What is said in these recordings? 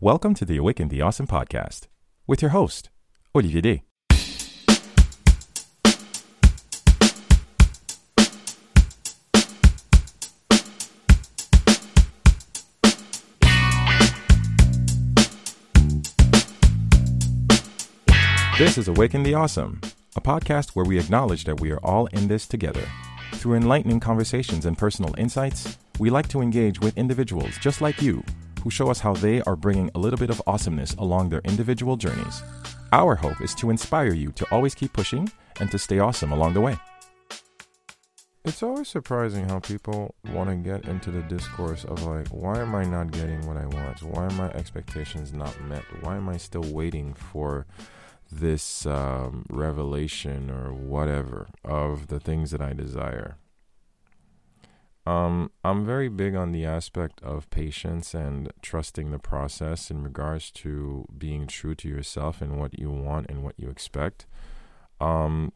Welcome to the Awaken the Awesome podcast with your host, Olivier D. This is Awaken the Awesome, a podcast where we acknowledge that we are all in this together. Through enlightening conversations and personal insights, we like to engage with individuals just like you who show us how they are bringing a little bit of awesomeness along their individual journeys. Our hope is to inspire you to always keep pushing and to stay awesome along the way. It's always surprising how people want to get into the discourse of like, why am I not getting what I want? Why are my expectations not met? Why am I still waiting for this um, revelation or whatever of the things that I desire. Um, I'm very big on the aspect of patience and trusting the process in regards to being true to yourself and what you want and what you expect. Um,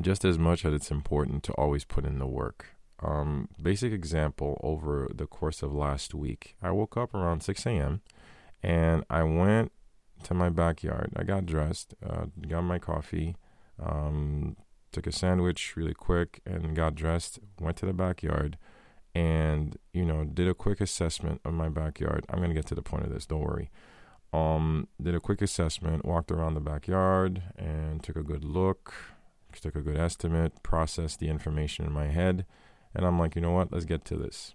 just as much as it's important to always put in the work. Um, basic example over the course of last week, I woke up around 6 a.m. and I went to my backyard. I got dressed, uh, got my coffee, um, took a sandwich really quick, and got dressed. Went to the backyard, and you know did a quick assessment of my backyard. I'm gonna get to the point of this. Don't worry. Um, did a quick assessment, walked around the backyard, and took a good look. Took a good estimate, processed the information in my head, and I'm like, you know what? Let's get to this.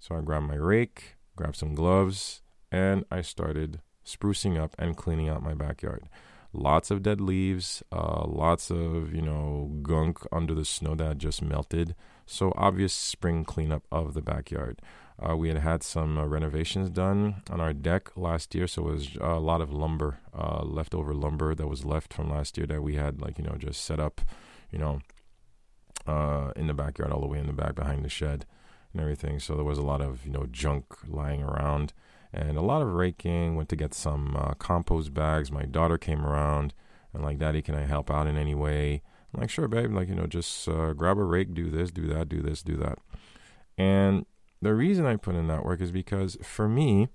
So I grabbed my rake, grabbed some gloves, and I started sprucing up and cleaning out my backyard. Lots of dead leaves, uh, lots of, you know, gunk under the snow that just melted. So, obvious spring cleanup of the backyard. Uh, we had had some uh, renovations done on our deck last year, so it was a lot of lumber, uh, leftover lumber that was left from last year that we had, like, you know, just set up, you know, uh, in the backyard, all the way in the back behind the shed and everything. So there was a lot of, you know, junk lying around and a lot of raking. Went to get some uh, compost bags. My daughter came around and like, Daddy, can I help out in any way? I'm like, sure, babe. Like, you know, just uh, grab a rake, do this, do that, do this, do that. And the reason I put in that work is because for me,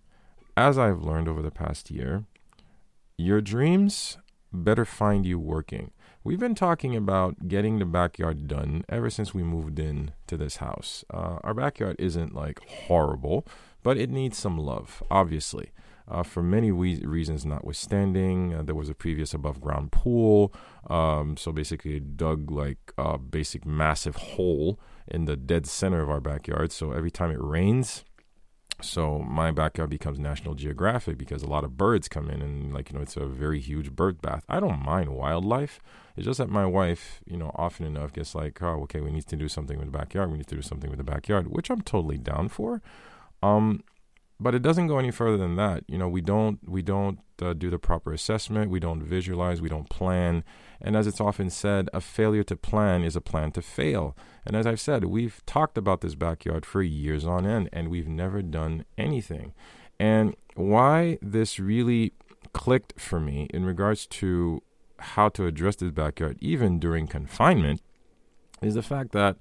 as I've learned over the past year, your dreams better find you working. We've been talking about getting the backyard done ever since we moved in to this house. Uh, our backyard isn't like horrible, but it needs some love, obviously. Uh, for many we- reasons, notwithstanding, uh, there was a previous above ground pool. Um, so basically, it dug like a basic massive hole in the dead center of our backyard. So every time it rains, so my backyard becomes National Geographic because a lot of birds come in and like you know it's a very huge bird bath. I don't mind wildlife. It's just that my wife, you know, often enough gets like, oh, okay, we need to do something with the backyard. We need to do something with the backyard, which I'm totally down for. Um, but it doesn't go any further than that. You know, we don't we don't uh, do the proper assessment. We don't visualize. We don't plan. And as it's often said, a failure to plan is a plan to fail. And as I've said, we've talked about this backyard for years on end, and we've never done anything. And why this really clicked for me in regards to how to address this backyard, even during confinement, is the fact that,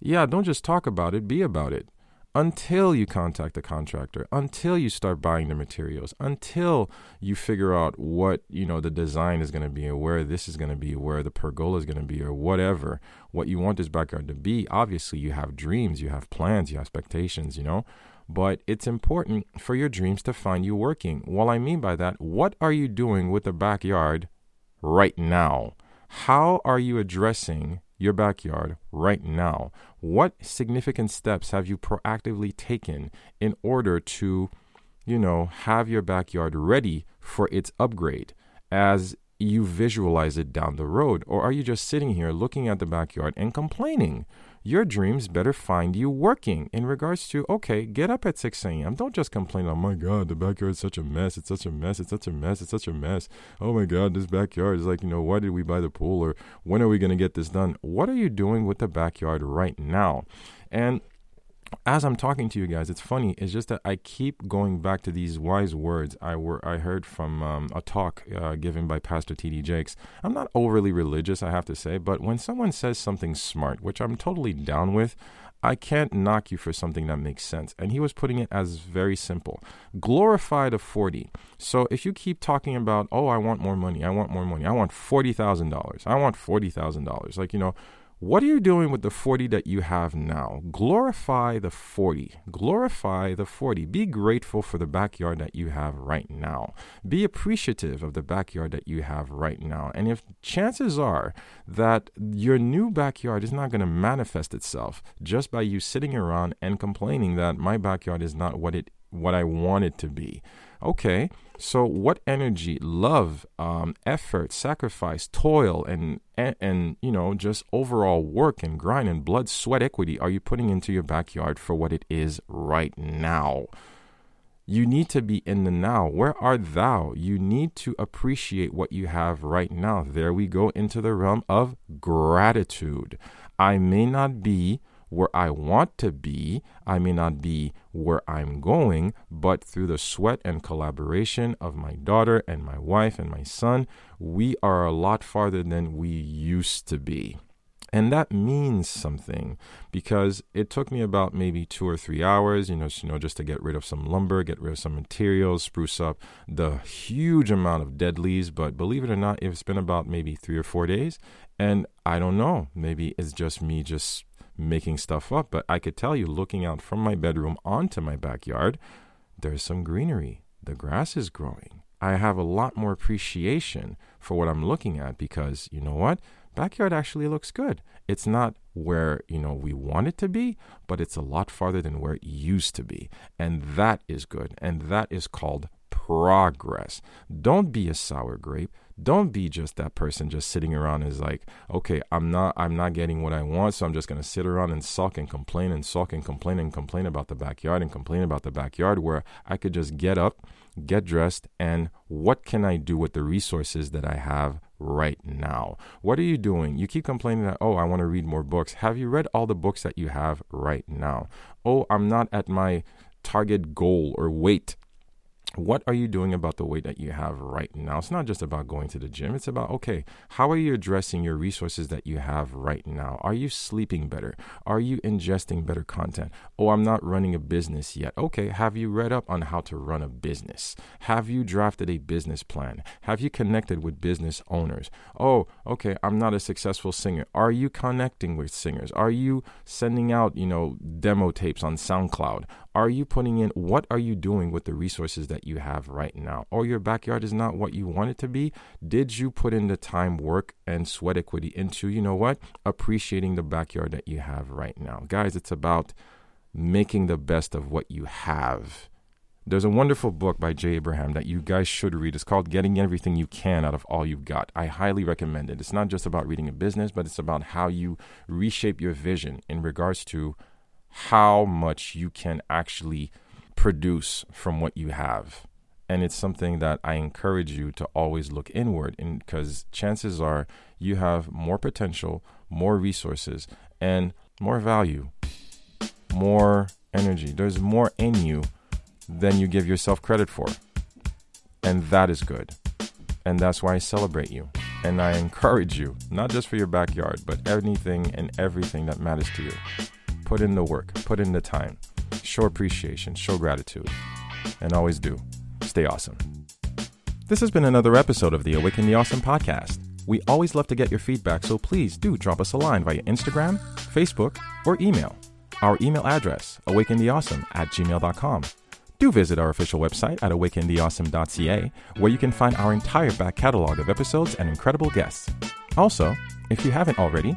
yeah, don't just talk about it, be about it until you contact the contractor, until you start buying the materials, until you figure out what you know the design is going to be, or where this is going to be, where the pergola is going to be, or whatever. What you want this backyard to be. Obviously, you have dreams, you have plans, you have expectations, you know. But it's important for your dreams to find you working. What I mean by that, what are you doing with the backyard right now? How are you addressing your backyard right now? What significant steps have you proactively taken in order to, you know, have your backyard ready for its upgrade as you visualize it down the road? Or are you just sitting here looking at the backyard and complaining? Your dreams better find you working in regards to okay get up at 6 a.m don't just complain oh my god the backyard is such a mess. It's such a mess. It's such a mess. It's such a mess. Oh my god this backyard is like you know why did we buy the pool or when are we going to get this done? What are you doing with the backyard right now? And as I'm talking to you guys, it's funny. It's just that I keep going back to these wise words I were I heard from um, a talk uh, given by Pastor T.D. Jakes. I'm not overly religious, I have to say, but when someone says something smart, which I'm totally down with, I can't knock you for something that makes sense. And he was putting it as very simple. Glorify the 40. So if you keep talking about, oh, I want more money, I want more money, I want $40,000, I want $40,000, like, you know, what are you doing with the 40 that you have now? Glorify the 40. Glorify the 40. Be grateful for the backyard that you have right now. Be appreciative of the backyard that you have right now. And if chances are that your new backyard is not going to manifest itself just by you sitting around and complaining that my backyard is not what it what I want it to be. Okay, so what energy, love, um, effort, sacrifice, toil, and, and and you know just overall work and grind and blood, sweat, equity are you putting into your backyard for what it is right now? You need to be in the now. Where art thou? You need to appreciate what you have right now. There we go into the realm of gratitude. I may not be where I want to be. I may not be where I'm going, but through the sweat and collaboration of my daughter and my wife and my son, we are a lot farther than we used to be. And that means something because it took me about maybe two or three hours, you know, you know, just to get rid of some lumber, get rid of some materials, spruce up the huge amount of dead leaves. But believe it or not, it's been about maybe three or four days. And I don't know, maybe it's just me just making stuff up, but I could tell you, looking out from my bedroom onto my backyard, there's some greenery. The grass is growing. I have a lot more appreciation for what I'm looking at because you know what? Backyard actually looks good. It's not where, you know, we want it to be, but it's a lot farther than where it used to be. And that is good. And that is called progress. Don't be a sour grape. Don't be just that person just sitting around is like okay i'm not i'm not getting what i want so i'm just to sit around and sulk and complain and sulk and complain and complain about the backyard and complain about the backyard where i could just get up get dressed and what can i do with the resources that i have right now? What are you doing? You keep complaining that oh i want to read more books. Have you read all the books that you have right now? Oh i'm not at my target goal or weight what are you doing about the weight that you have right now? It's not just about going to the gym. It's about, okay, how are you addressing your resources that you have right now? Are you sleeping better? Are you ingesting better content? Oh, I'm not running a business yet. Okay, have you read up on how to run a business? Have you drafted a business plan? Have you connected with business owners? Oh, okay, I'm not a successful singer. Are you connecting with singers? Are you sending out, you know, demo tapes on SoundCloud? Are you putting in, what are you doing with the resources that you have right now? Or your backyard is not what you want it to be? Did you put in the time, work, and sweat equity into, you know what, appreciating the backyard that you have right now? Guys, it's about making the best of what you have. There's a wonderful book by Jay Abraham that you guys should read. It's called Getting Everything You Can Out of All You've Got. I highly recommend it. It's not just about reading a business, but it's about how you reshape your vision in regards to how much you can actually produce from what you have. And it's something that I encourage you to always look inward because chances are you have more potential, more resources, and more value, more energy. There's more in you than you give yourself credit for. And that is good. And that's why I celebrate you. And I encourage you, not just for your backyard, but anything and everything that matters to you. Put in the work, put in the time, show appreciation, show gratitude, and always do. Stay awesome. This has been another episode of the Awaken the Awesome podcast. We always love to get your feedback, so please do drop us a line via Instagram, Facebook, or email. Our email address, awakentheawesome at gmail.com. Do visit our official website at awakentheawesome.ca, where you can find our entire back catalog of episodes and incredible guests. Also, if you haven't already,